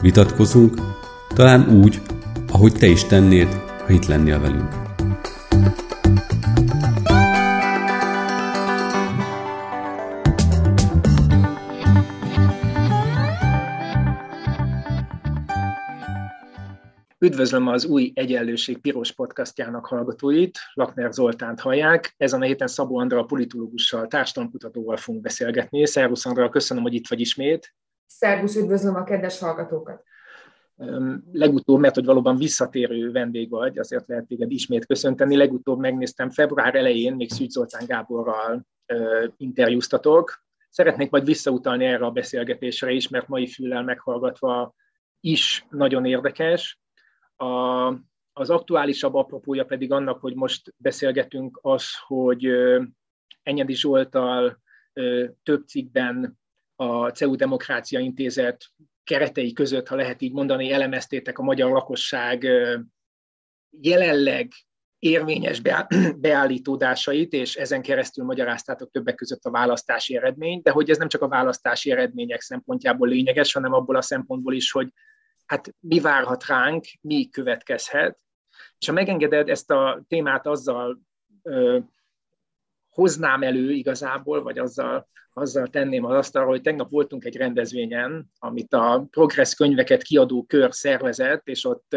vitatkozunk, talán úgy, ahogy te is tennéd, ha itt lennél velünk. Üdvözlöm az új Egyenlőség Piros podcastjának hallgatóit, Lakner Zoltánt hallják. Ezen a héten Szabó Andra politológussal, társadalomkutatóval fogunk beszélgetni. Szervusz Andra, köszönöm, hogy itt vagy ismét. Szervusz, üdvözlöm a kedves hallgatókat! Legutóbb, mert hogy valóban visszatérő vendég vagy, azért lehet téged ismét köszönteni. Legutóbb megnéztem február elején, még Szűcs Zoltán Gáborral interjúztatok. Szeretnék majd visszautalni erre a beszélgetésre is, mert mai füllel meghallgatva is nagyon érdekes. A, az aktuálisabb apropója pedig annak, hogy most beszélgetünk az, hogy Enyedi Zsoltal több cikkben a CEU Demokrácia Intézet keretei között, ha lehet így mondani, elemeztétek a magyar lakosság jelenleg érvényes beállítódásait, és ezen keresztül magyaráztátok többek között a választási eredményt, de hogy ez nem csak a választási eredmények szempontjából lényeges, hanem abból a szempontból is, hogy hát mi várhat ránk, mi következhet. És ha megengeded ezt a témát azzal hoznám elő igazából, vagy azzal, azzal tenném az asztalra, hogy tegnap voltunk egy rendezvényen, amit a Progress könyveket kiadó kör szervezett, és ott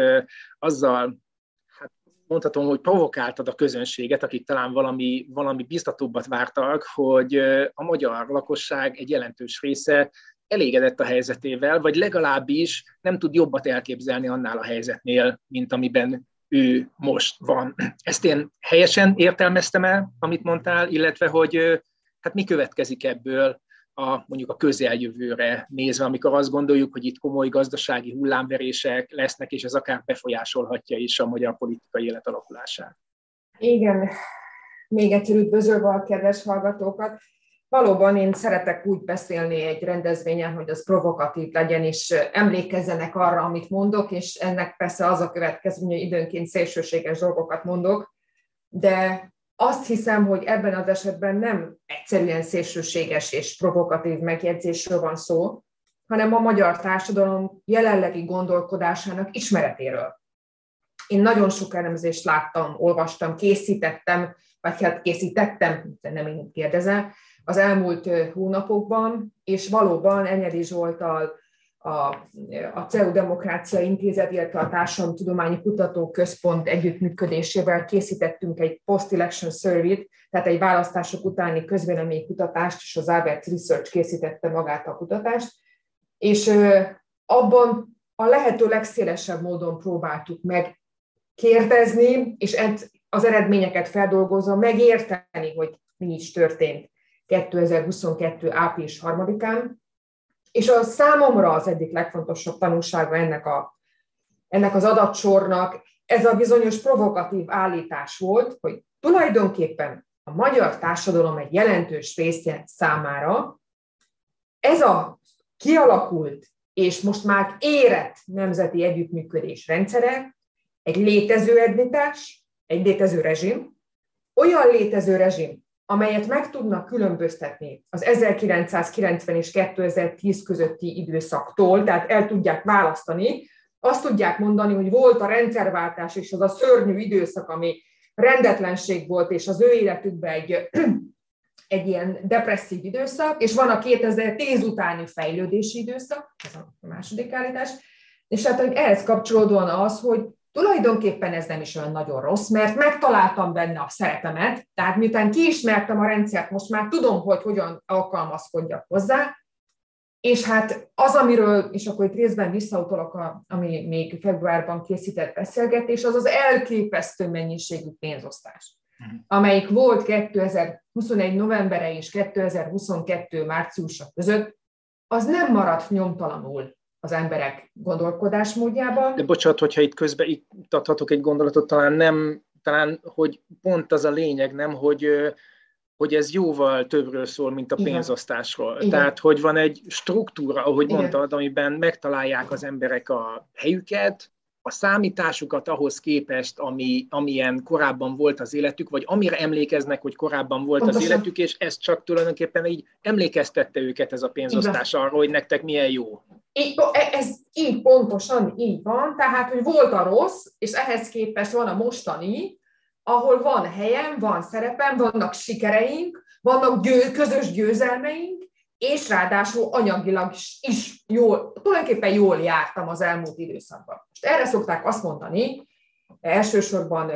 azzal hát mondhatom, hogy provokáltad a közönséget, akik talán valami, valami biztatóbbat vártak, hogy a magyar lakosság egy jelentős része elégedett a helyzetével, vagy legalábbis nem tud jobbat elképzelni annál a helyzetnél, mint amiben ő most van. Ezt én helyesen értelmeztem el, amit mondtál, illetve hogy hát mi következik ebből a, mondjuk a közeljövőre nézve, amikor azt gondoljuk, hogy itt komoly gazdasági hullámverések lesznek, és ez akár befolyásolhatja is a magyar politikai élet alakulását. Igen, még egyszer üdvözölve a kedves hallgatókat. Valóban én szeretek úgy beszélni egy rendezvényen, hogy az provokatív legyen, és emlékezzenek arra, amit mondok, és ennek persze az a következménye, hogy időnként szélsőséges dolgokat mondok, de azt hiszem, hogy ebben az esetben nem egyszerűen szélsőséges és provokatív megjegyzésről van szó, hanem a magyar társadalom jelenlegi gondolkodásának ismeretéről. Én nagyon sok elemzést láttam, olvastam, készítettem, vagy hát készítettem, nem én kérdezel, az elmúlt hónapokban, és valóban Enyedi Zsoltal a, a CEU Demokrácia Intézet, illetve a Társadalomtudományi Kutatóközpont együttműködésével készítettünk egy post-election survey tehát egy választások utáni közvéleménykutatást, és az Albert Research készítette magát a kutatást, és abban a lehető legszélesebb módon próbáltuk meg kérdezni, és az eredményeket feldolgozva megérteni, hogy mi is történt 2022. április 3-án, és a számomra az egyik legfontosabb tanulsága ennek, a, ennek az adatsornak ez a bizonyos provokatív állítás volt, hogy tulajdonképpen a magyar társadalom egy jelentős része számára ez a kialakult és most már érett nemzeti együttműködés rendszere egy létező ednitás, egy létező rezsim, olyan létező rezsim, amelyet meg tudnak különböztetni az 1990 és 2010 közötti időszaktól, tehát el tudják választani, azt tudják mondani, hogy volt a rendszerváltás és az a szörnyű időszak, ami rendetlenség volt, és az ő életükben egy, egy ilyen depresszív időszak, és van a 2010 utáni fejlődési időszak, ez a második állítás, és hát hogy ehhez kapcsolódóan az, hogy Tulajdonképpen ez nem is olyan nagyon rossz, mert megtaláltam benne a szerepemet, tehát miután kiismertem a rendszert, most már tudom, hogy hogyan alkalmazkodjak hozzá, és hát az, amiről, és akkor itt részben visszautolok, a, ami még februárban készített beszélgetés, az az elképesztő mennyiségű pénzosztás, mhm. amelyik volt 2021 novembere és 2022 márciusa között, az nem maradt nyomtalanul az emberek gondolkodásmódjában. De bocsánat, hogyha itt közben itt adhatok egy gondolatot, talán nem, talán, hogy pont az a lényeg, nem, hogy hogy ez jóval többről szól, mint a pénzosztásról. Igen. Tehát, hogy van egy struktúra, ahogy Igen. mondtad, amiben megtalálják az emberek a helyüket, a számításukat ahhoz képest, ami, amilyen korábban volt az életük, vagy amire emlékeznek, hogy korábban volt Pontosan. az életük, és ez csak tulajdonképpen így emlékeztette őket ez a pénzosztás Igen. arra, hogy nektek milyen jó. Így, e, ez így pontosan így van, tehát, hogy volt a rossz, és ehhez képest van a mostani, ahol van helyem, van szerepem, vannak sikereink, vannak győ, közös győzelmeink, és ráadásul anyagilag is jól, tulajdonképpen jól jártam az elmúlt időszakban. Most erre szokták azt mondani, elsősorban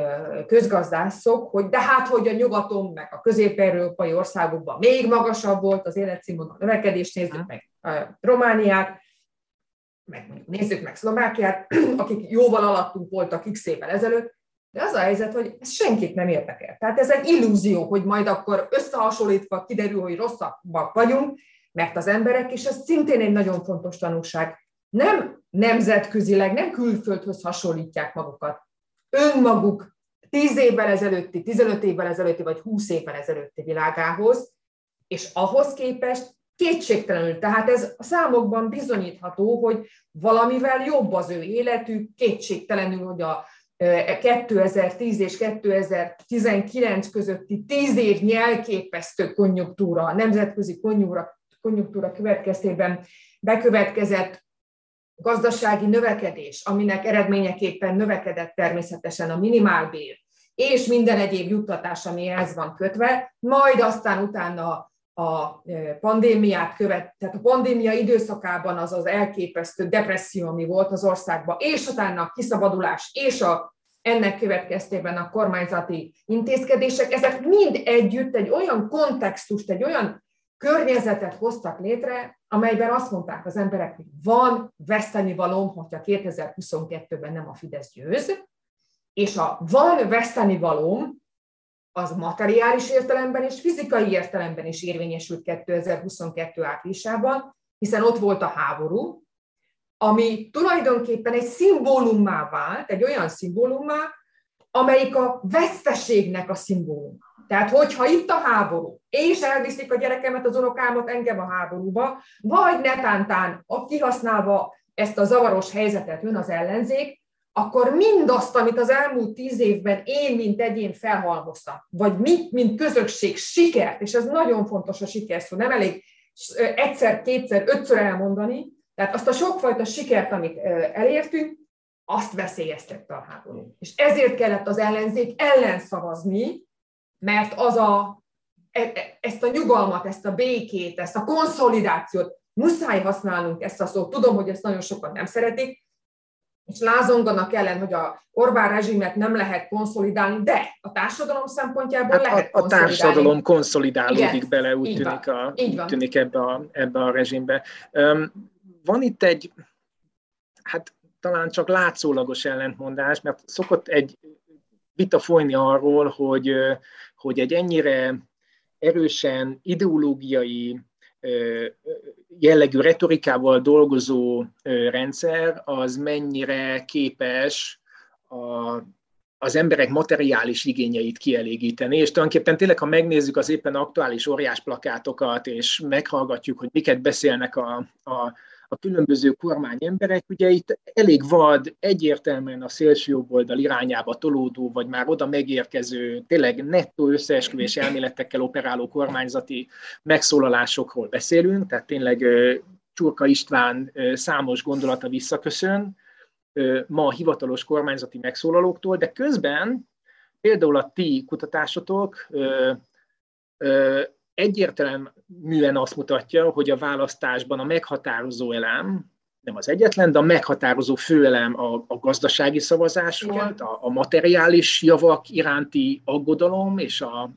közgazdászok, hogy de hát, hogy a nyugaton, meg a közép-európai országokban még magasabb volt az életszínvonal növekedés, nézzük meg Romániát, meg nézzük meg Szlovákiát, akik jóval alattunk voltak x évvel ezelőtt, de az a helyzet, hogy ez senkit nem érdekel. Tehát ez egy illúzió, hogy majd akkor összehasonlítva kiderül, hogy rosszabbak vagyunk, mert az emberek, és ez szintén egy nagyon fontos tanulság, nem nemzetközileg, nem külföldhöz hasonlítják magukat. Önmaguk 10 évvel ezelőtti, 15 évvel ezelőtti, vagy 20 évvel ezelőtti világához, és ahhoz képest kétségtelenül, tehát ez a számokban bizonyítható, hogy valamivel jobb az ő életük, kétségtelenül, hogy a 2010 és 2019 közötti 10 év nyelképesztő konjunktúra, a nemzetközi konjunktúra, konjunktúra következtében bekövetkezett gazdasági növekedés, aminek eredményeképpen növekedett természetesen a minimálbér, és minden egyéb juttatás, ami ehhez van kötve, majd aztán utána a pandémiát követ, tehát a pandémia időszakában az az elképesztő depresszió, ami volt az országban, és utána a kiszabadulás, és a, ennek következtében a kormányzati intézkedések, ezek mind együtt egy olyan kontextust, egy olyan környezetet hoztak létre, amelyben azt mondták az emberek, hogy van veszteni valóm, hogyha 2022-ben nem a Fidesz győz, és a van veszteni valóm, az materiális értelemben és fizikai értelemben is érvényesült 2022 áprilisában, hiszen ott volt a háború, ami tulajdonképpen egy szimbólummá vált, egy olyan szimbólummá, amelyik a veszteségnek a szimbóluma. Tehát, hogyha itt a háború, és elviszik a gyerekemet, az unokámat engem a háborúba, vagy netántán, a kihasználva ezt a zavaros helyzetet jön az ellenzék, akkor mindazt, amit az elmúlt tíz évben én, mint egyén felhalmoztam, vagy mi, mint közösség sikert, és ez nagyon fontos a siker szó, nem elég egyszer, kétszer, ötször elmondani, tehát azt a sokfajta sikert, amit elértünk, azt veszélyeztette a háború. És ezért kellett az ellenzék ellen szavazni, mert az a, e, e, ezt a nyugalmat, ezt a békét, ezt a konszolidációt, muszáj használnunk ezt a szót. Tudom, hogy ezt nagyon sokan nem szeretik, és lázonganak ellen, hogy a Orbán rezsimet nem lehet konszolidálni, de a társadalom szempontjából hát lehet a, a társadalom konszolidálódik Igen, bele, úgy tűnik, a, úgy tűnik ebbe, a, ebbe a rezsimbe. Um, van itt egy, hát talán csak látszólagos ellentmondás, mert szokott egy vita folyni arról, hogy, hogy egy ennyire erősen ideológiai jellegű retorikával dolgozó rendszer, az mennyire képes a, az emberek materiális igényeit kielégíteni, és tulajdonképpen tényleg, ha megnézzük az éppen aktuális óriás plakátokat, és meghallgatjuk, hogy miket beszélnek a, a a különböző kormányemberek, ugye itt elég vad, egyértelműen a szélső oldal irányába tolódó, vagy már oda megérkező, tényleg nettó összeesküvés elméletekkel operáló kormányzati megszólalásokról beszélünk, tehát tényleg Csurka István számos gondolata visszaköszön ma a hivatalos kormányzati megszólalóktól, de közben például a ti kutatásotok egyértelműen azt mutatja, hogy a választásban a meghatározó elem, nem az egyetlen, de a meghatározó főelem a, a gazdasági szavazás Igen. volt, a, a materiális javak iránti aggodalom, és, a,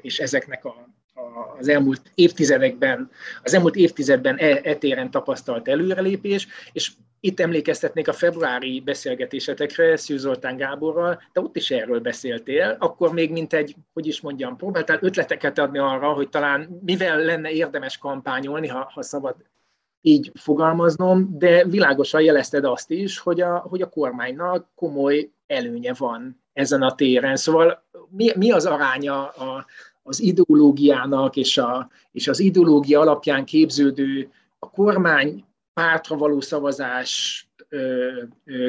és ezeknek a, a, az elmúlt évtizedekben, az elmúlt évtizedben e, e téren tapasztalt előrelépés, és itt emlékeztetnék a februári beszélgetésetekre Szűz Zoltán Gáborral, de ott is erről beszéltél, akkor még mint egy, hogy is mondjam, próbáltál ötleteket adni arra, hogy talán mivel lenne érdemes kampányolni, ha, ha szabad így fogalmaznom, de világosan jelezted azt is, hogy a, hogy a kormánynak komoly előnye van ezen a téren. Szóval mi, mi az aránya a, az ideológiának és, a, és az ideológia alapján képződő a kormány pártra való szavazás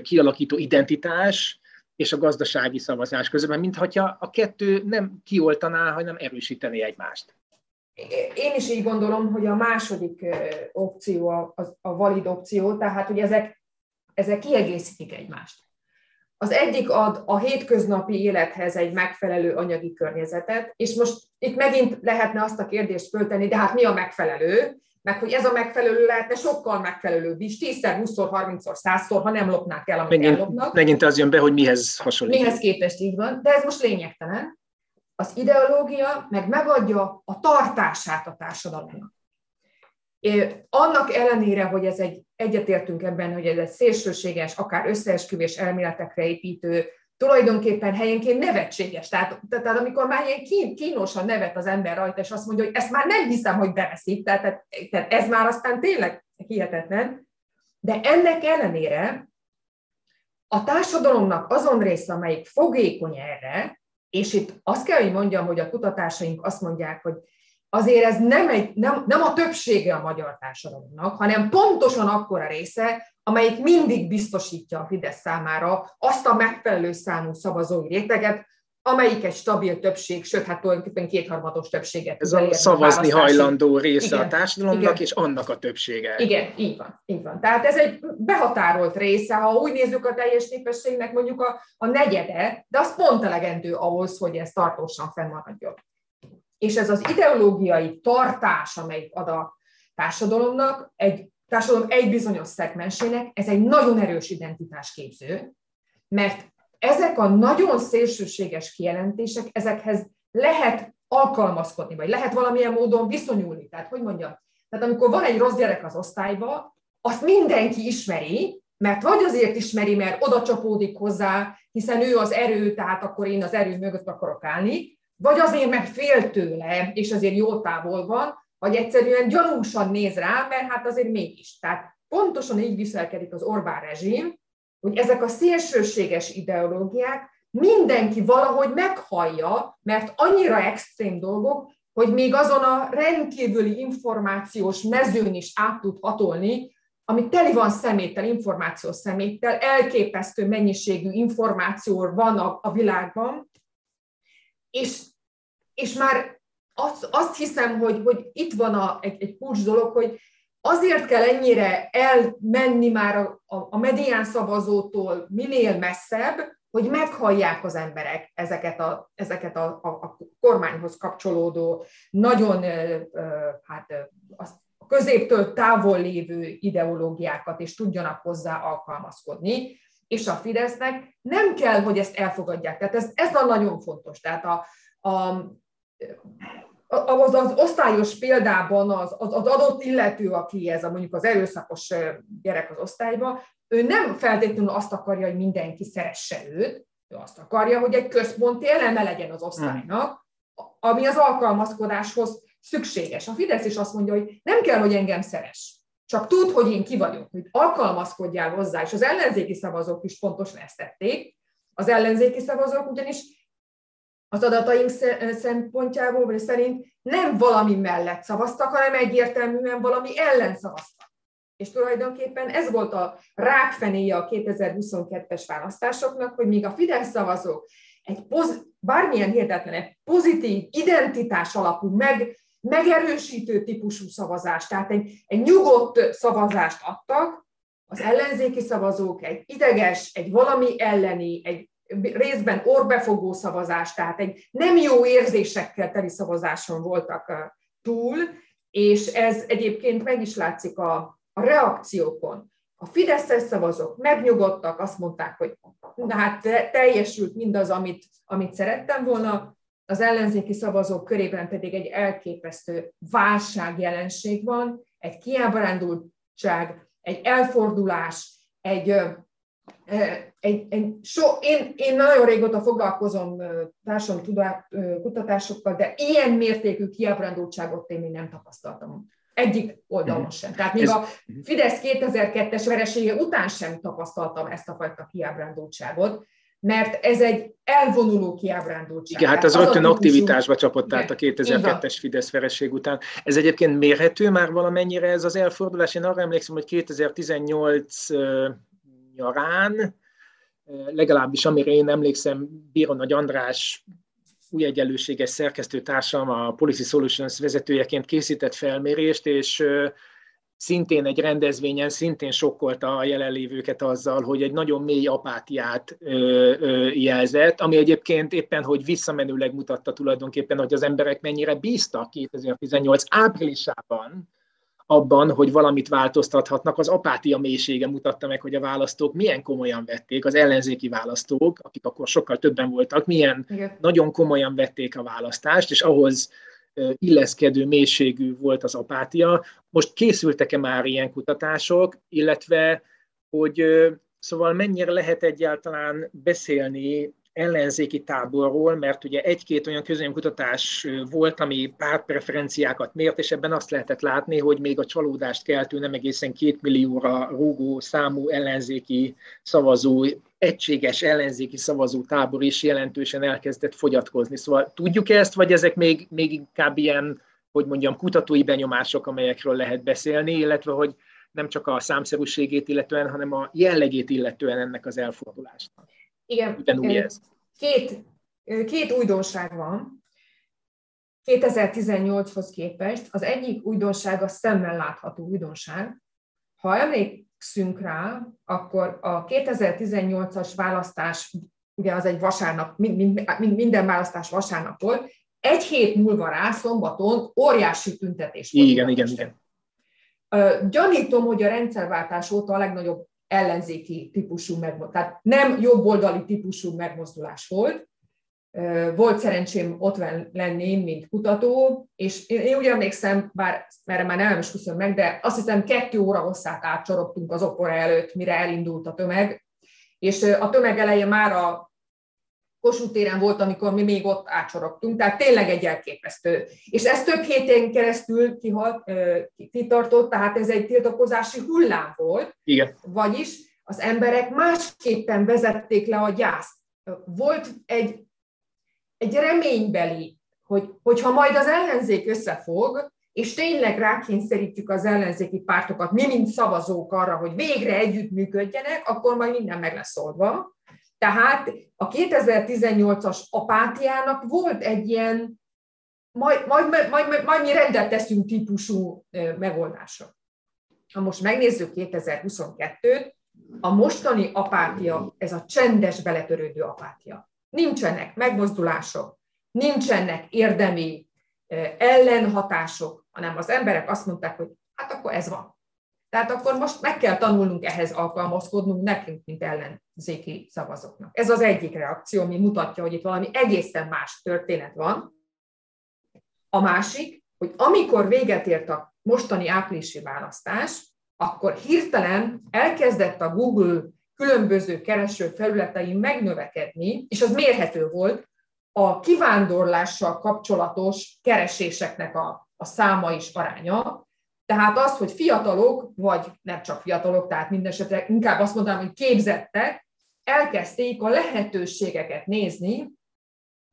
kialakító identitás és a gazdasági szavazás közben, mintha a kettő nem kioltaná, hanem erősíteni egymást. Én is így gondolom, hogy a második opció a, a valid opció, tehát hogy ezek, ezek kiegészítik egymást. Az egyik ad a hétköznapi élethez egy megfelelő anyagi környezetet, és most itt megint lehetne azt a kérdést föltenni, de hát mi a megfelelő? Meg hogy ez a megfelelő lehetne sokkal megfelelőbb is, 10-szer, 20-szor, 30-szor, 100-szor, ha nem lopnák el, amit megint, ellopnak. Megint az jön be, hogy mihez hasonlít. Mihez képest így van, de ez most lényegtelen. Az ideológia meg megadja a tartását a társadalomnak. Annak ellenére, hogy ez egy, egyetértünk ebben, hogy ez egy szélsőséges, akár összeesküvés elméletekre építő, tulajdonképpen helyenként nevetséges. Tehát, tehát amikor már ilyen kín, kínosan nevet az ember rajta, és azt mondja, hogy ezt már nem hiszem, hogy beveszik, tehát, tehát, ez már aztán tényleg hihetetlen. De ennek ellenére a társadalomnak azon része, amelyik fogékony erre, és itt azt kell, hogy mondjam, hogy a kutatásaink azt mondják, hogy azért ez nem, egy, nem, nem a többsége a magyar társadalomnak, hanem pontosan akkora része, amelyik mindig biztosítja a Fidesz számára azt a megfelelő számú szavazói réteget, amelyik egy stabil többség, sőt, hát tulajdonképpen kétharmados többséget. Ez a szavazni a hajlandó része igen, a társadalomnak, igen. és annak a többsége. Igen, így van, így van. Tehát ez egy behatárolt része, ha úgy nézzük a teljes népességnek mondjuk a, a negyede, de az pont elegendő ahhoz, hogy ez tartósan fennmaradjon. És ez az ideológiai tartás, amelyik ad a társadalomnak, egy társadalom egy bizonyos szegmensének, ez egy nagyon erős identitásképző, mert ezek a nagyon szélsőséges kijelentések, ezekhez lehet alkalmazkodni, vagy lehet valamilyen módon viszonyulni. Tehát, hogy mondjam, tehát amikor van egy rossz gyerek az osztályba, azt mindenki ismeri, mert vagy azért ismeri, mert oda csapódik hozzá, hiszen ő az erő, tehát akkor én az erő mögött akarok állni, vagy azért, mert fél tőle, és azért jó távol van, vagy egyszerűen gyanúsan néz rá, mert hát azért mégis. Tehát pontosan így viselkedik az Orbán rezsim, hogy ezek a szélsőséges ideológiák mindenki valahogy meghallja, mert annyira extrém dolgok, hogy még azon a rendkívüli információs mezőn is át tud hatolni, ami teli van szeméttel, információs szeméttel, elképesztő mennyiségű információ van a, a világban, és, és már azt, azt hiszem, hogy, hogy itt van a, egy, egy kulcs dolog, hogy azért kell ennyire elmenni már a, a, a medián szavazótól minél messzebb, hogy meghallják az emberek ezeket a, ezeket a, a, a kormányhoz kapcsolódó, nagyon hát, a középtől távol lévő ideológiákat, és tudjanak hozzá alkalmazkodni, és a Fidesznek nem kell, hogy ezt elfogadják. Tehát ez, ez a nagyon fontos. Tehát a, a, az, az osztályos példában az, az, az adott illető, aki ez a mondjuk az erőszakos gyerek az osztályba, ő nem feltétlenül azt akarja, hogy mindenki szeresse őt, ő azt akarja, hogy egy központi eleme legyen az osztálynak, ami az alkalmazkodáshoz szükséges. A Fidesz is azt mondja, hogy nem kell, hogy engem szeres. Csak tud, hogy én ki vagyok, hogy alkalmazkodjál hozzá, és az ellenzéki szavazók is pontosan ezt tették. Az ellenzéki szavazók ugyanis az adataink szempontjából, vagy szerint nem valami mellett szavaztak, hanem egyértelműen valami ellen szavaztak. És tulajdonképpen ez volt a rákfenéje a 2022-es választásoknak, hogy míg a Fidesz szavazók egy poz, bármilyen hihetetlen, egy pozitív, identitás alapú, meg, megerősítő típusú szavazást, tehát egy, egy nyugodt szavazást adtak, az ellenzéki szavazók egy ideges, egy valami elleni, egy részben orbefogó szavazás, tehát egy nem jó érzésekkel teli szavazáson voltak túl, és ez egyébként meg is látszik a, a reakciókon. A Fideszes szavazók megnyugodtak, azt mondták, hogy na hát teljesült mindaz, amit, amit szerettem volna, az ellenzéki szavazók körében pedig egy elképesztő válságjelenség van, egy kiábrándultság, egy elfordulás, egy egy, egy so, én, én nagyon régóta foglalkozom társadalmi kutatásokkal, de ilyen mértékű kiábrándultságot én még nem tapasztaltam. Egyik oldalon sem. Tehát még a Fidesz 2002-es veresége után sem tapasztaltam ezt a fajta kiábrándultságot, mert ez egy elvonuló kiábrándultság. Igen, hát ez rögtön aktivitásba csapott át a 2002-es Fidesz vereség után. Ez egyébként mérhető már valamennyire ez az elfordulás? Én arra emlékszem, hogy 2018 nyarán, legalábbis amire én emlékszem, Bíró Nagy András új egyenlőséges szerkesztőtársam, a Policy Solutions vezetőjeként készített felmérést, és szintén egy rendezvényen szintén sokkolta a jelenlévőket azzal, hogy egy nagyon mély apátiát ö, ö, jelzett, ami egyébként éppen, hogy visszamenőleg mutatta tulajdonképpen, hogy az emberek mennyire bíztak 2018 áprilisában abban, hogy valamit változtathatnak. Az apátia mélysége mutatta meg, hogy a választók milyen komolyan vették, az ellenzéki választók, akik akkor sokkal többen voltak, milyen Igen. nagyon komolyan vették a választást, és ahhoz illeszkedő mélységű volt az apátia. Most készültek-e már ilyen kutatások, illetve hogy szóval mennyire lehet egyáltalán beszélni ellenzéki táborról, mert ugye egy-két olyan közönkutatás volt, ami pártpreferenciákat mért, és ebben azt lehetett látni, hogy még a csalódást keltő nem egészen két millióra rúgó számú ellenzéki szavazó, egységes ellenzéki szavazó tábor is jelentősen elkezdett fogyatkozni. Szóval tudjuk ezt, vagy ezek még, még inkább ilyen, hogy mondjam, kutatói benyomások, amelyekről lehet beszélni, illetve hogy nem csak a számszerűségét illetően, hanem a jellegét illetően ennek az elfordulásnak. Igen, ez. Két, két újdonság van. 2018-hoz képest az egyik újdonság a szemmel látható újdonság. Ha emlékszünk rá, akkor a 2018-as választás, ugye az egy vasárnap, minden választás vasárnap volt, egy hét múlva rá, szombaton óriási tüntetés volt. Igen, igen, igen. Gyanítom, hogy a rendszerváltás óta a legnagyobb ellenzéki típusú megmozdulás, tehát nem jobboldali típusú megmozdulás volt. Volt szerencsém ott lenni, mint kutató, és én, én úgy emlékszem, bár erre már nem is meg, de azt hiszem kettő óra hosszát átcsorogtunk az opera előtt, mire elindult a tömeg, és a tömeg elején már a Kossuth téren volt, amikor mi még ott átsorogtunk, tehát tényleg egy elképesztő. És ez több héten keresztül kihalt, kitartott, tehát ez egy tiltakozási hullám volt. Igen. Vagyis az emberek másképpen vezették le a gyászt. Volt egy, egy reménybeli, hogy, hogyha majd az ellenzék összefog, és tényleg rákényszerítjük az ellenzéki pártokat, mi mint szavazók arra, hogy végre együttműködjenek, akkor majd minden meg lesz oldva. Tehát a 2018-as apátiának volt egy ilyen majd, majd, majd, majd, majd mi rendet teszünk típusú megoldása. Ha most megnézzük 2022-t, a mostani apátia, ez a csendes beletörődő apátia. Nincsenek megmozdulások, nincsenek érdemi ellenhatások, hanem az emberek azt mondták, hogy hát akkor ez van. Tehát akkor most meg kell tanulnunk ehhez alkalmazkodnunk nekünk, mint ellenzéki szavazóknak. Ez az egyik reakció, ami mutatja, hogy itt valami egészen más történet van. A másik, hogy amikor véget ért a mostani áprilisi választás, akkor hirtelen elkezdett a Google különböző kereső felületein megnövekedni, és az mérhető volt, a kivándorlással kapcsolatos kereséseknek a, a száma is aránya, tehát az, hogy fiatalok, vagy nem csak fiatalok, tehát mindesetre inkább azt mondanám, hogy képzettek, elkezdték a lehetőségeket nézni,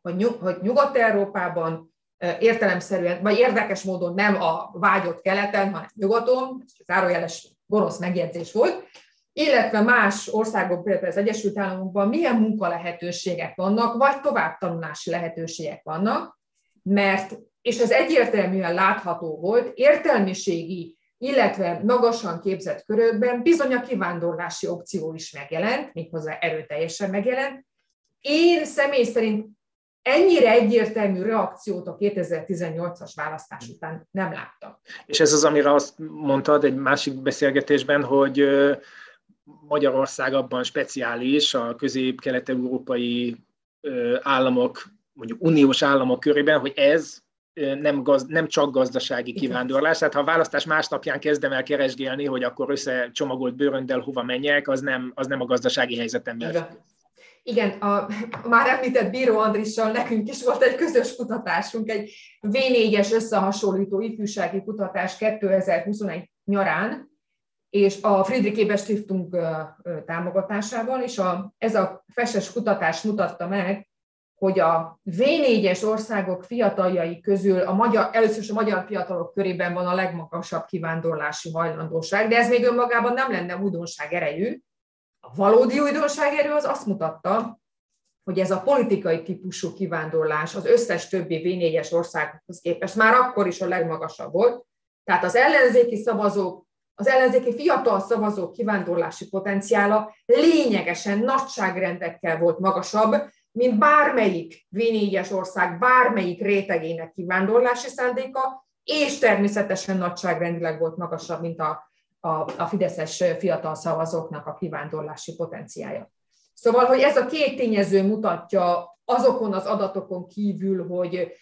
hogy, nyug, hogy Nyugat-Európában értelemszerűen, vagy érdekes módon nem a vágyott keleten, hanem nyugaton, ez zárójeles gonosz megjegyzés volt, illetve más országok, például az Egyesült Államokban milyen munkalehetőségek vannak, vagy továbbtanulási lehetőségek vannak, mert és ez egyértelműen látható volt, értelmiségi, illetve magasan képzett körökben bizony a kivándorlási opció is megjelent, méghozzá erőteljesen megjelent. Én személy szerint ennyire egyértelmű reakciót a 2018-as választás után nem láttam. És ez az, amire azt mondtad egy másik beszélgetésben, hogy Magyarország abban speciális, a közép-kelet-európai államok, mondjuk uniós államok körében, hogy ez nem, gaz, nem csak gazdasági kivándorlás. Tehát ha a választás másnapján kezdem el keresgélni, hogy akkor összecsomagolt bőröndel hova menjek, az nem, az nem a gazdasági helyzetem. Igen, a már említett Bíró Andrissal nekünk is volt egy közös kutatásunk, egy V4-es összehasonlító ifjúsági kutatás 2021 nyarán, és a Friedrich Ebert Stiftung támogatásával, és a, ez a feses kutatás mutatta meg, hogy a V4-es országok fiataljai közül a magyar, először is a magyar fiatalok körében van a legmagasabb kivándorlási hajlandóság, de ez még önmagában nem lenne újdonság erejű. A valódi újdonság erő az azt mutatta, hogy ez a politikai típusú kivándorlás az összes többi V4-es országhoz képest már akkor is a legmagasabb volt. Tehát az ellenzéki szavazók, az ellenzéki fiatal szavazók kivándorlási potenciála lényegesen nagyságrendekkel volt magasabb, mint bármelyik V4-es ország bármelyik rétegének kivándorlási szándéka, és természetesen nagyságrendileg volt magasabb, mint a, a, a fideszes fiatal szavazóknak a kivándorlási potenciája. Szóval, hogy ez a két tényező mutatja azokon az adatokon kívül, hogy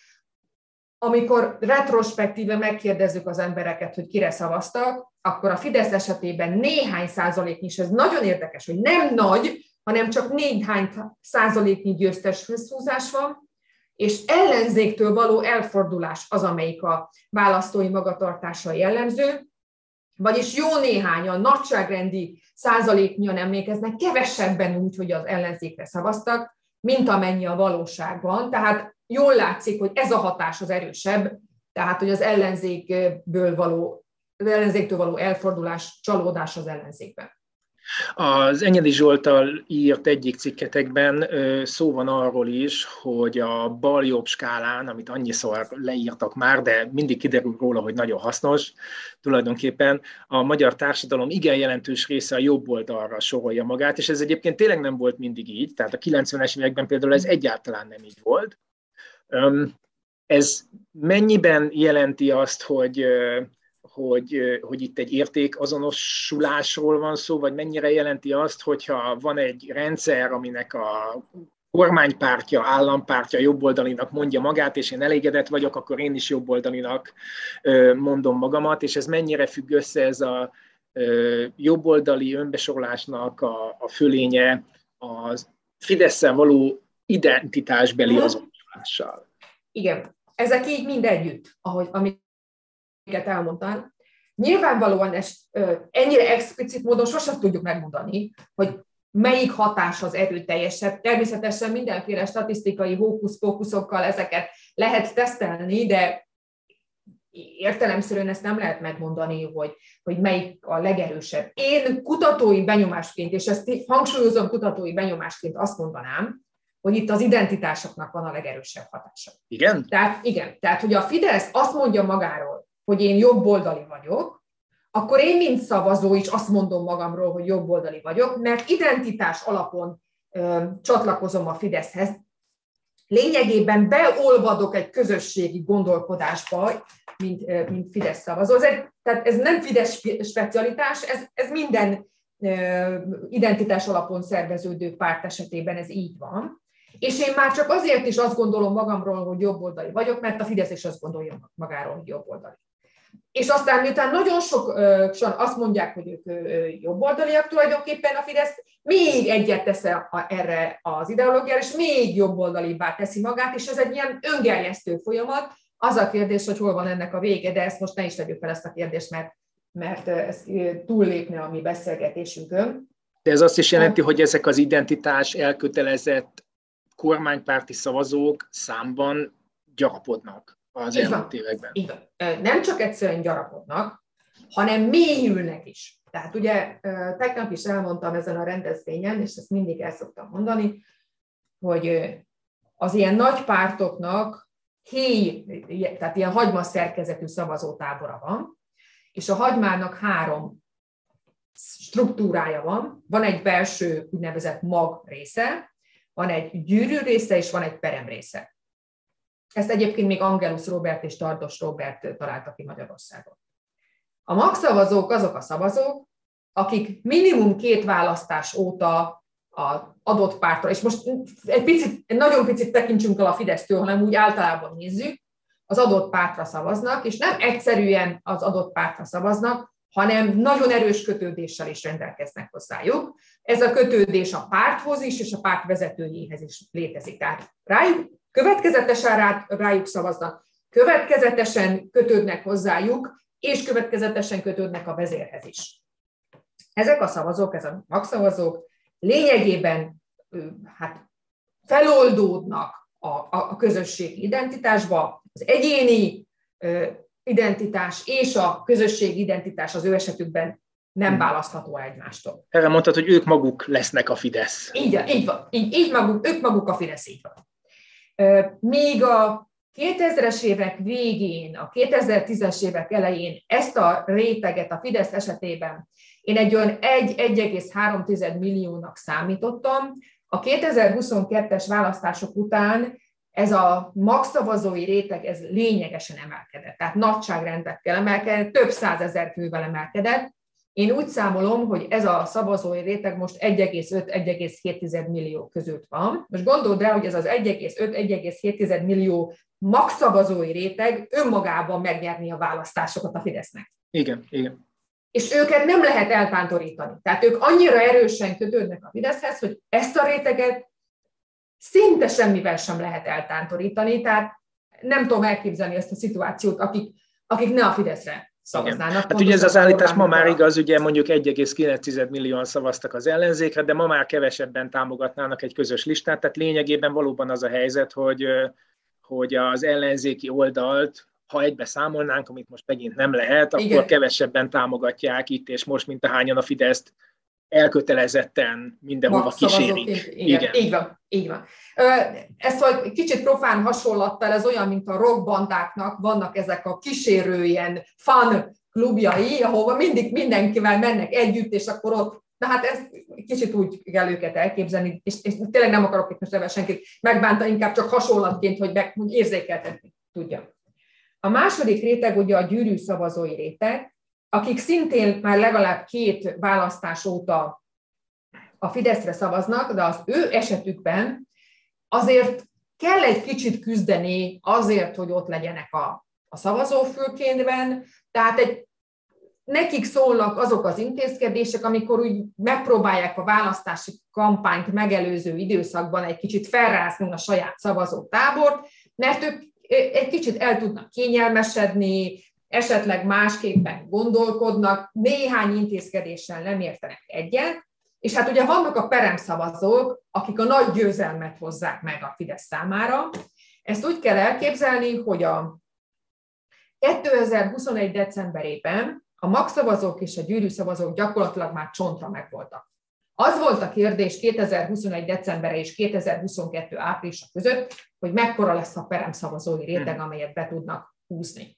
amikor retrospektíve megkérdezzük az embereket, hogy kire szavaztak, akkor a Fidesz esetében néhány százaléknyi, és ez nagyon érdekes, hogy nem nagy, hanem csak néhány százaléknyi győztes húzás van, és ellenzéktől való elfordulás az, amelyik a választói magatartása jellemző, vagyis jó néhányan, nagyságrendi százaléknyian emlékeznek, kevesebben úgy, hogy az ellenzékre szavaztak, mint amennyi a valóságban. Tehát jól látszik, hogy ez a hatás az erősebb, tehát hogy az ellenzékből való, az ellenzéktől való elfordulás, csalódás az ellenzékben. Az Enyedi Zsoltal írt egyik cikketekben szó van arról is, hogy a bal-jobb skálán, amit annyiszor leírtak már, de mindig kiderül róla, hogy nagyon hasznos, tulajdonképpen a magyar társadalom igen jelentős része a jobb oldalra sorolja magát, és ez egyébként tényleg nem volt mindig így, tehát a 90-es években például ez egyáltalán nem így volt. Ez mennyiben jelenti azt, hogy hogy, hogy itt egy értékazonosulásról van szó, vagy mennyire jelenti azt, hogyha van egy rendszer, aminek a kormánypártja, állampártja jobboldalinak mondja magát, és én elégedett vagyok, akkor én is jobboldalinak mondom magamat, és ez mennyire függ össze ez a jobboldali önbesorolásnak a, a fölénye a fidesz való identitásbeli mhm. azonosulással. Igen, ezek így mind együtt, ahogy, amit elmondtál. Nyilvánvalóan ezt ennyire explicit módon sosem tudjuk megmondani, hogy melyik hatás az erőteljesebb. Természetesen mindenféle statisztikai hókusz-pókuszokkal ezeket lehet tesztelni, de értelemszerűen ezt nem lehet megmondani, hogy, hogy melyik a legerősebb. Én kutatói benyomásként, és ezt hangsúlyozom kutatói benyomásként azt mondanám, hogy itt az identitásoknak van a legerősebb hatása. Igen? Tehát igen, tehát hogy a Fidesz azt mondja magáról, hogy én jobboldali vagyok, akkor én, mint szavazó is azt mondom magamról, hogy jobboldali vagyok, mert identitás alapon ö, csatlakozom a Fideszhez. Lényegében beolvadok egy közösségi gondolkodásba, mint, mint Fidesz szavazó. Ez tehát ez nem Fidesz specialitás, ez, ez minden ö, identitás alapon szerveződő párt esetében ez így van. És én már csak azért is azt gondolom magamról, hogy jobboldali vagyok, mert a Fidesz is azt gondolja magáról, hogy jobboldali. És aztán miután nagyon sokan azt mondják, hogy ők jobboldaliak tulajdonképpen a Fidesz, még egyet tesz erre az ideológiára, és még jobboldalibbá teszi magát, és ez egy ilyen öngerjesztő folyamat. Az a kérdés, hogy hol van ennek a vége, de ezt most ne is tegyük fel ezt a kérdést, mert, mert ez túllépne a mi beszélgetésünkön. De ez azt is jelenti, hogy ezek az identitás elkötelezett kormánypárti szavazók számban gyarapodnak az így elmúlt van, években. Így van. Nem csak egyszerűen gyarapodnak, hanem mélyülnek is. Tehát ugye tegnap is elmondtam ezen a rendezvényen, és ezt mindig el szoktam mondani, hogy az ilyen nagy pártoknak héj, tehát ilyen hagyma szerkezetű szavazótábora van, és a hagymának három struktúrája van. Van egy belső úgynevezett mag része, van egy gyűrű része, és van egy perem része. Ezt egyébként még Angelus Robert és Tardos Robert találtak ki Magyarországon. A magszavazók azok a szavazók, akik minimum két választás óta az adott pártra, és most egy picit, egy nagyon picit tekintsünk el a Fidesztől, hanem úgy általában nézzük, az adott pártra szavaznak, és nem egyszerűen az adott pártra szavaznak, hanem nagyon erős kötődéssel is rendelkeznek hozzájuk. Ez a kötődés a párthoz is, és a párt vezetőjéhez is létezik. Tehát rájuk, következetesen rá, rájuk szavaznak, következetesen kötődnek hozzájuk, és következetesen kötődnek a vezérhez is. Ezek a szavazók, ezek a magszavazók lényegében hát feloldódnak a, a, a közösség identitásba, az egyéni identitás és a közösség identitás az ő esetükben nem hmm. választható egymástól. Erre mondtad, hogy ők maguk lesznek a Fidesz. Így, így van, így, így maguk, ők maguk a Fidesz, így van. Míg a 2000-es évek végén, a 2010-es évek elején ezt a réteget a Fidesz esetében én egy olyan 1,3 milliónak számítottam, a 2022-es választások után ez a magszavazói réteg ez lényegesen emelkedett, tehát nagyságrendekkel emelkedett, több százezer fővel emelkedett. Én úgy számolom, hogy ez a szavazói réteg most 1,5-1,7 millió között van. Most gondold rá, hogy ez az 1,5-1,7 millió magszavazói réteg önmagában megnyerni a választásokat a Fidesznek. Igen, igen. És őket nem lehet eltántorítani. Tehát ők annyira erősen kötődnek a Fideszhez, hogy ezt a réteget szinte semmivel sem lehet eltántorítani, tehát nem tudom elképzelni ezt a szituációt, akik, akik ne a Fideszre szavaznának. Igen. Hát ugye ez az állítás ma már igaz, ugye mondjuk 1,9 millióan szavaztak az ellenzékre, de ma már kevesebben támogatnának egy közös listát, tehát lényegében valóban az a helyzet, hogy, hogy az ellenzéki oldalt, ha egybe számolnánk, amit most megint nem lehet, akkor Igen. kevesebben támogatják itt és most, mint a hányan a Fideszt elkötelezetten mindenhova kísérik. Igen, Igen. Így van, így van. Ezt hogy kicsit profán hasonlattal, ez olyan, mint a rockbandáknak vannak ezek a kísérő ilyen fan klubjai, ahova mindig mindenkivel mennek együtt, és akkor ott Na hát ez kicsit úgy kell őket elképzelni, és, és tényleg nem akarok itt most ebben senkit megbántani, inkább csak hasonlatként, hogy, meg, hogy érzékeltetni tudja. A második réteg ugye a gyűrű szavazói réteg, akik szintén már legalább két választás óta a Fideszre szavaznak, de az ő esetükben azért kell egy kicsit küzdeni azért, hogy ott legyenek a, a szavazófülkénben, tehát egy, nekik szólnak azok az intézkedések, amikor úgy megpróbálják a választási kampányt megelőző időszakban egy kicsit felrázni a saját szavazótábort, mert ők egy kicsit el tudnak kényelmesedni, esetleg másképpen gondolkodnak, néhány intézkedéssel nem értenek egyet, és hát ugye vannak a peremszavazók, akik a nagy győzelmet hozzák meg a Fidesz számára. Ezt úgy kell elképzelni, hogy a 2021. decemberében a magszavazók és a gyűrűszavazók gyakorlatilag már csontra megvoltak. Az volt a kérdés 2021. december és 2022. április között, hogy mekkora lesz a peremszavazói réteg, hmm. amelyet be tudnak húzni.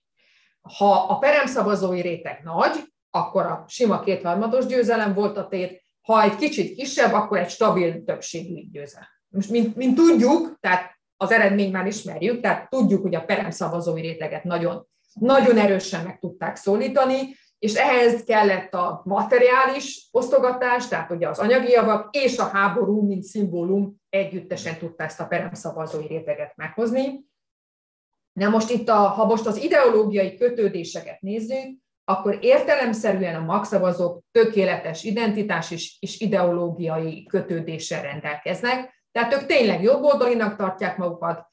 Ha a peremszavazói réteg nagy, akkor a sima kétharmados győzelem volt a tét, ha egy kicsit kisebb, akkor egy stabil többségű győzelem. Most, mint, mint tudjuk, tehát az eredményt már ismerjük, tehát tudjuk, hogy a peremszavazói réteget nagyon, nagyon erősen meg tudták szólítani, és ehhez kellett a materiális osztogatás, tehát ugye az anyagi javak és a háború, mint szimbólum együttesen tudta ezt a peremszavazói réteget meghozni. Na most itt, a, ha most az ideológiai kötődéseket nézzük, akkor értelemszerűen a magszavazók tökéletes identitás és, és ideológiai kötődéssel rendelkeznek, tehát ők tényleg jobboldalinak tartják magukat,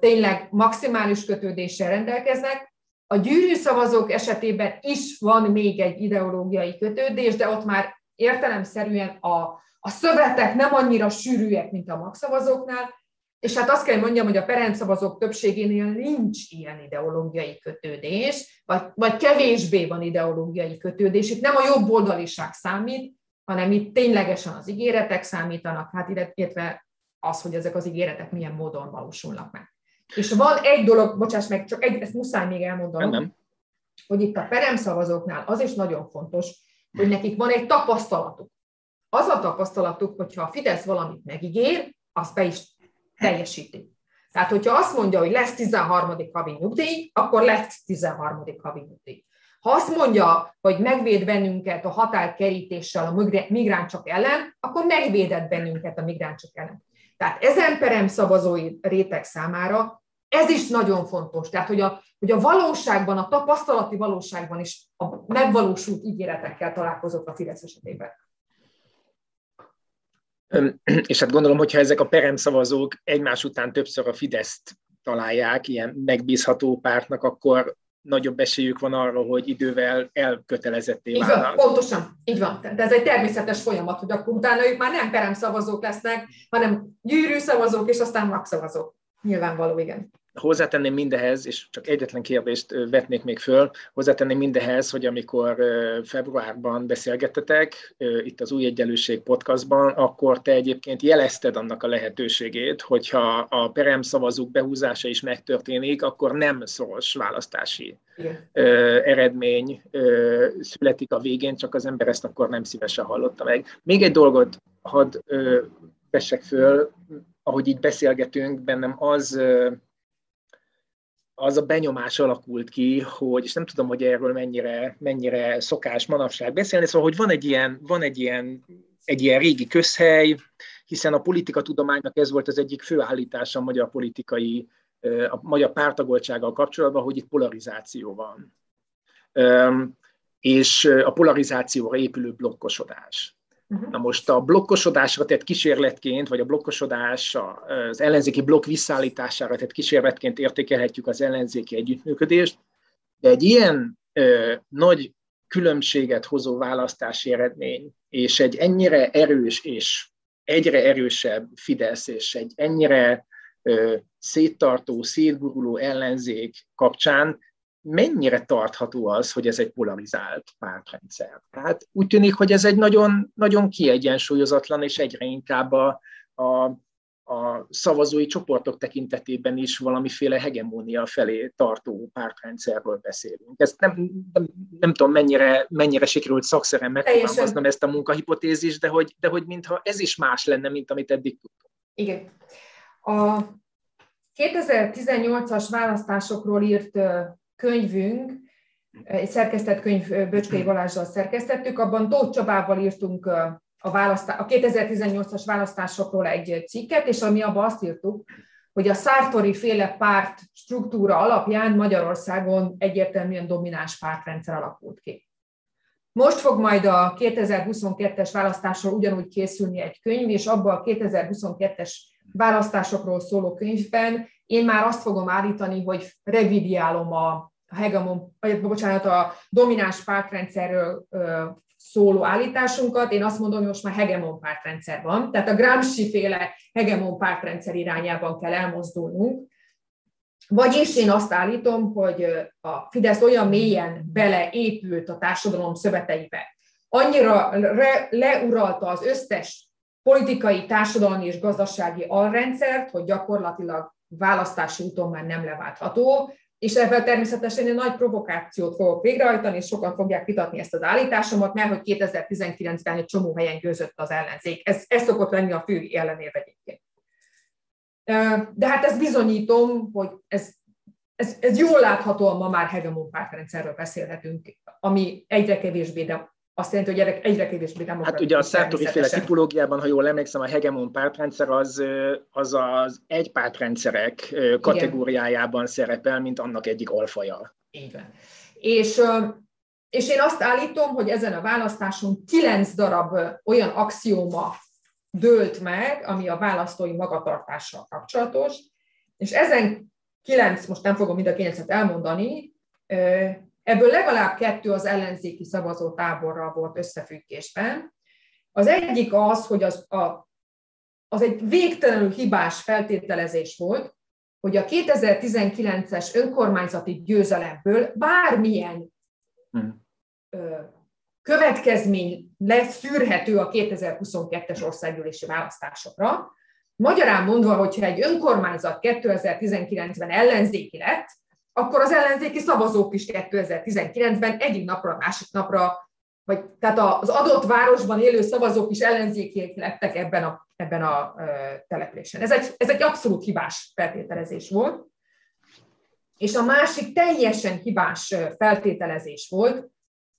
tényleg maximális kötődéssel rendelkeznek. A gyűrű szavazók esetében is van még egy ideológiai kötődés, de ott már értelemszerűen a, a szövetek nem annyira sűrűek, mint a magszavazóknál, és hát azt kell mondjam, hogy a perendszavazók többségénél nincs ilyen ideológiai kötődés, vagy, vagy kevésbé van ideológiai kötődés. Itt nem a jobb oldaliság számít, hanem itt ténylegesen az ígéretek számítanak, hát illetve az, hogy ezek az ígéretek milyen módon valósulnak meg. És van egy dolog, bocsáss meg, csak egy, ezt muszáj még elmondanom, nem. hogy itt a peremszavazóknál az is nagyon fontos, hogy nekik van egy tapasztalatuk. Az a tapasztalatuk, hogyha a Fidesz valamit megígér, azt be is teljesíti. Tehát, hogyha azt mondja, hogy lesz 13. havi nyugdíj, akkor lesz 13. havi nyugdíj. Ha azt mondja, hogy megvéd bennünket a határkerítéssel a migránsok ellen, akkor megvédett bennünket a migránsok ellen. Tehát ezen perem szavazói réteg számára Ez is nagyon fontos. Tehát, hogy a, hogy a valóságban, a tapasztalati valóságban is a megvalósult ígéretekkel találkozok a Fidesz esetében. És hát gondolom, hogyha ezek a peremszavazók egymás után többször a Fideszt találják ilyen megbízható pártnak, akkor nagyobb esélyük van arra, hogy idővel elkötelezetté így válnak. Van, pontosan, így van. De ez egy természetes folyamat, hogy akkor utána ők már nem peremszavazók lesznek, hanem gyűrű szavazók, és aztán magszavazók. Nyilvánvaló, igen hozzátenném mindehez, és csak egyetlen kérdést vetnék még föl, hozzátenném mindehez, hogy amikor februárban beszélgettetek itt az Új Egyenlőség podcastban, akkor te egyébként jelezted annak a lehetőségét, hogyha a perem szavazók behúzása is megtörténik, akkor nem szoros választási Igen. eredmény születik a végén, csak az ember ezt akkor nem szívesen hallotta meg. Még egy dolgot hadd vessek föl, ahogy így beszélgetünk, bennem az az a benyomás alakult ki, hogy, és nem tudom, hogy erről mennyire, mennyire szokás manapság beszélni, szóval, hogy van egy ilyen, van egy ilyen, egy ilyen régi közhely, hiszen a politikatudománynak ez volt az egyik fő állítása a magyar politikai, a magyar pártagoltsággal kapcsolatban, hogy itt polarizáció van. És a polarizációra épülő blokkosodás. Uh-huh. Na most a blokkosodásra tett kísérletként, vagy a blokkosodás az ellenzéki blokk visszaállítására tett kísérletként értékelhetjük az ellenzéki együttműködést, de egy ilyen ö, nagy különbséget hozó választási eredmény, és egy ennyire erős és egyre erősebb Fidesz, és egy ennyire ö, széttartó, szétguruló ellenzék kapcsán mennyire tartható az, hogy ez egy polarizált pártrendszer. Tehát úgy tűnik, hogy ez egy nagyon, nagyon kiegyensúlyozatlan, és egyre inkább a, a, a szavazói csoportok tekintetében is valamiféle hegemónia felé tartó pártrendszerről beszélünk. Ezt nem, nem, nem tudom, mennyire, mennyire sikerült szakszerűen megfogalmaznom ezt a munkahipotézis, de hogy, de hogy mintha ez is más lenne, mint amit eddig tudtunk. Igen. A 2018-as választásokról írt könyvünk, egy szerkesztett könyv Böcskei Balázsral szerkesztettük, abban Tóth Csabával írtunk a, választá- a 2018-as választásokról egy cikket, és ami abban azt írtuk, hogy a Szártori féle párt struktúra alapján Magyarországon egyértelműen domináns pártrendszer alakult ki. Most fog majd a 2022-es választásról ugyanúgy készülni egy könyv, és abban a 2022-es választásokról szóló könyvben én már azt fogom állítani, hogy revidiálom a hegemon, bocsánat, a domináns pártrendszerről szóló állításunkat, én azt mondom, hogy most már hegemon pártrendszer van, tehát a Gramsci féle hegemon pártrendszer irányában kell elmozdulnunk. Vagyis én azt állítom, hogy a Fidesz olyan mélyen beleépült a társadalom szöveteibe, annyira re, leuralta az összes politikai, társadalmi és gazdasági alrendszert, hogy gyakorlatilag választási úton már nem leváltható, és ebben természetesen egy nagy provokációt fogok végrehajtani, és sokan fogják vitatni ezt az állításomat, mert hogy 2019-ben egy csomó helyen győzött az ellenzék. Ez, ez szokott lenni a fő ellenév egyébként. De hát ezt bizonyítom, hogy ez, ez, ez jól láthatóan ma már hegemon pártrendszerről beszélhetünk, ami egyre kevésbé, de azt jelenti, hogy egyre, egyre kevésbé demokratikus. Hát ugye a Sartori féle tipológiában, ha jól emlékszem, a hegemon pártrendszer az, az az egypártrendszerek kategóriájában Igen. szerepel, mint annak egyik alfaja. Így van. És, és én azt állítom, hogy ezen a választáson kilenc darab olyan axióma dőlt meg, ami a választói magatartással kapcsolatos, és ezen kilenc, most nem fogom mind a kilencet elmondani, Ebből legalább kettő az ellenzéki szavazó táborral volt összefüggésben. Az egyik az, hogy az, a, az egy végtelenül hibás feltételezés volt, hogy a 2019-es önkormányzati győzelemből bármilyen hmm. ö, következmény lesz szűrhető a 2022-es országgyűlési választásokra. Magyarán mondva, hogyha egy önkormányzat 2019-ben ellenzéki lett, akkor az ellenzéki szavazók is 2019-ben egyik napra, másik napra, vagy tehát az adott városban élő szavazók is ellenzékiek lettek ebben a, ebben a településen. Ez egy, ez egy abszolút hibás feltételezés volt. És a másik teljesen hibás feltételezés volt,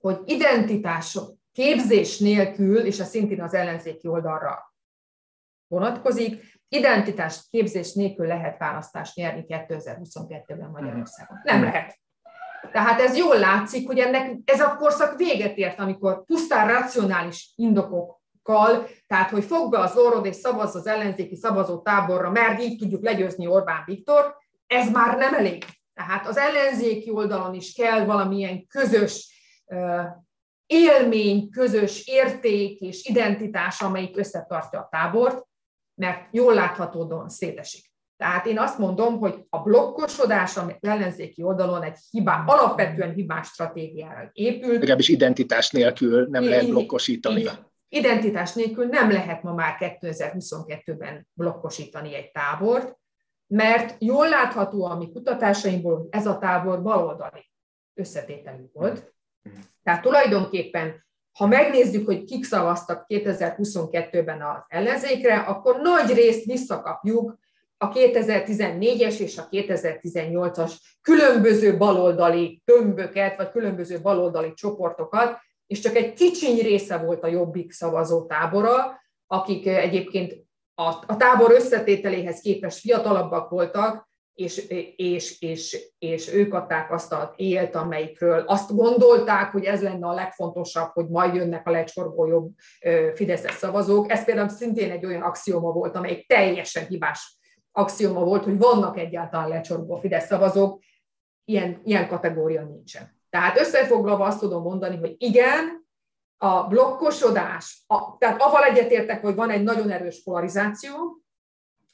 hogy identitások képzés nélkül, és ez szintén az ellenzéki oldalra vonatkozik, identitás képzés nélkül lehet választást nyerni 2022-ben Magyarországon. Nem lehet. Tehát ez jól látszik, hogy ennek ez a korszak véget ért, amikor pusztán racionális indokokkal, tehát hogy fog be az orrod és szavazz az ellenzéki szavazó táborra, mert így tudjuk legyőzni Orbán Viktor, ez már nem elég. Tehát az ellenzéki oldalon is kell valamilyen közös élmény, közös érték és identitás, amelyik összetartja a tábort, mert jól láthatódóan szétesik. Tehát én azt mondom, hogy a blokkosodás a ellenzéki oldalon egy hibá, alapvetően hibás stratégiára épül. Legalábbis identitás nélkül nem lehet blokkosítani. Identitás nélkül nem lehet ma már 2022-ben blokkosítani egy tábort, mert jól látható a mi kutatásainkból, ez a tábor baloldali összetételű volt. Tehát tulajdonképpen, ha megnézzük, hogy kik szavaztak 2022-ben az ellenzékre, akkor nagy részt visszakapjuk a 2014-es és a 2018-as különböző baloldali tömböket, vagy különböző baloldali csoportokat, és csak egy kicsiny része volt a Jobbik szavazó tábora, akik egyébként a, a tábor összetételéhez képest fiatalabbak voltak, és, és, és, és ők adták azt a élt, amelyikről azt gondolták, hogy ez lenne a legfontosabb, hogy majd jönnek a lecsorgó jobb Fideszes szavazók. Ez például szintén egy olyan axioma volt, amely teljesen hibás axioma volt, hogy vannak egyáltalán lecsorgó Fidesz szavazók, ilyen, ilyen kategória nincsen. Tehát összefoglalva azt tudom mondani, hogy igen, a blokkosodás, a, tehát avval egyetértek, hogy van egy nagyon erős polarizáció,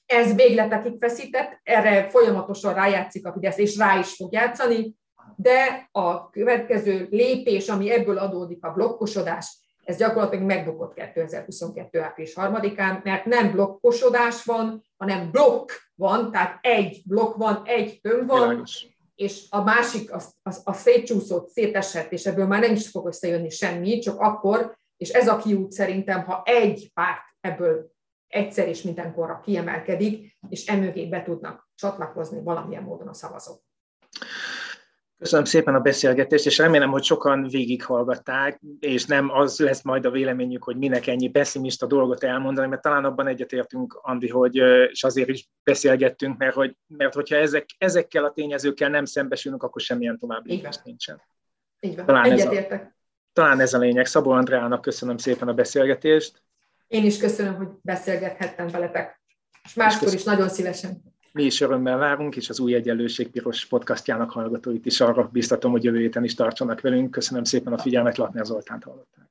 ez végletekig feszített, erre folyamatosan rájátszik a Fidesz, és rá is fog játszani, de a következő lépés, ami ebből adódik a blokkosodás, ez gyakorlatilag megbukott 2022. április 3-án, mert nem blokkosodás van, hanem blokk van, tehát egy blokk van, egy tömb van, Világos. és a másik az, az, a szétcsúszott, szétesett, és ebből már nem is fog összejönni semmi, csak akkor, és ez a kiút szerintem, ha egy párt ebből egyszer és mindenkorra kiemelkedik, és emögé be tudnak csatlakozni valamilyen módon a szavazók. Köszönöm szépen a beszélgetést, és remélem, hogy sokan végighallgatták, és nem az lesz majd a véleményük, hogy minek ennyi pessimista dolgot elmondani, mert talán abban egyetértünk, Andi, hogy, és azért is beszélgettünk, mert, hogy, mert hogyha ezek, ezekkel a tényezőkkel nem szembesülünk, akkor semmilyen tovább lépés nincsen. Így van, talán egyetértek. Ez a, talán ez a lényeg. Szabó Andrának köszönöm szépen a beszélgetést. Én is köszönöm, hogy beszélgethettem veletek, és máskor is nagyon szívesen. Mi is örömmel várunk, és az Új Egyenlőség Piros podcastjának hallgatóit is arra biztatom, hogy jövő héten is tartsanak velünk. Köszönöm szépen a figyelmet, Latner Zoltánt hallották.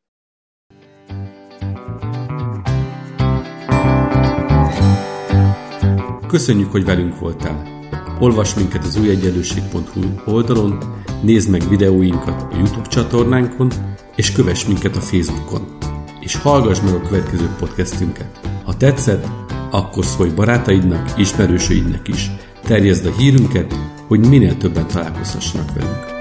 Köszönjük, hogy velünk voltál! Olvas minket az újegyenlőség.hu oldalon, nézd meg videóinkat a YouTube csatornánkon, és kövess minket a Facebookon. És hallgass meg a következő podcastünket. Ha tetszett, akkor szólj barátaidnak, ismerősöidnek is. Terjezd a hírünket, hogy minél többen találkozhassanak velünk.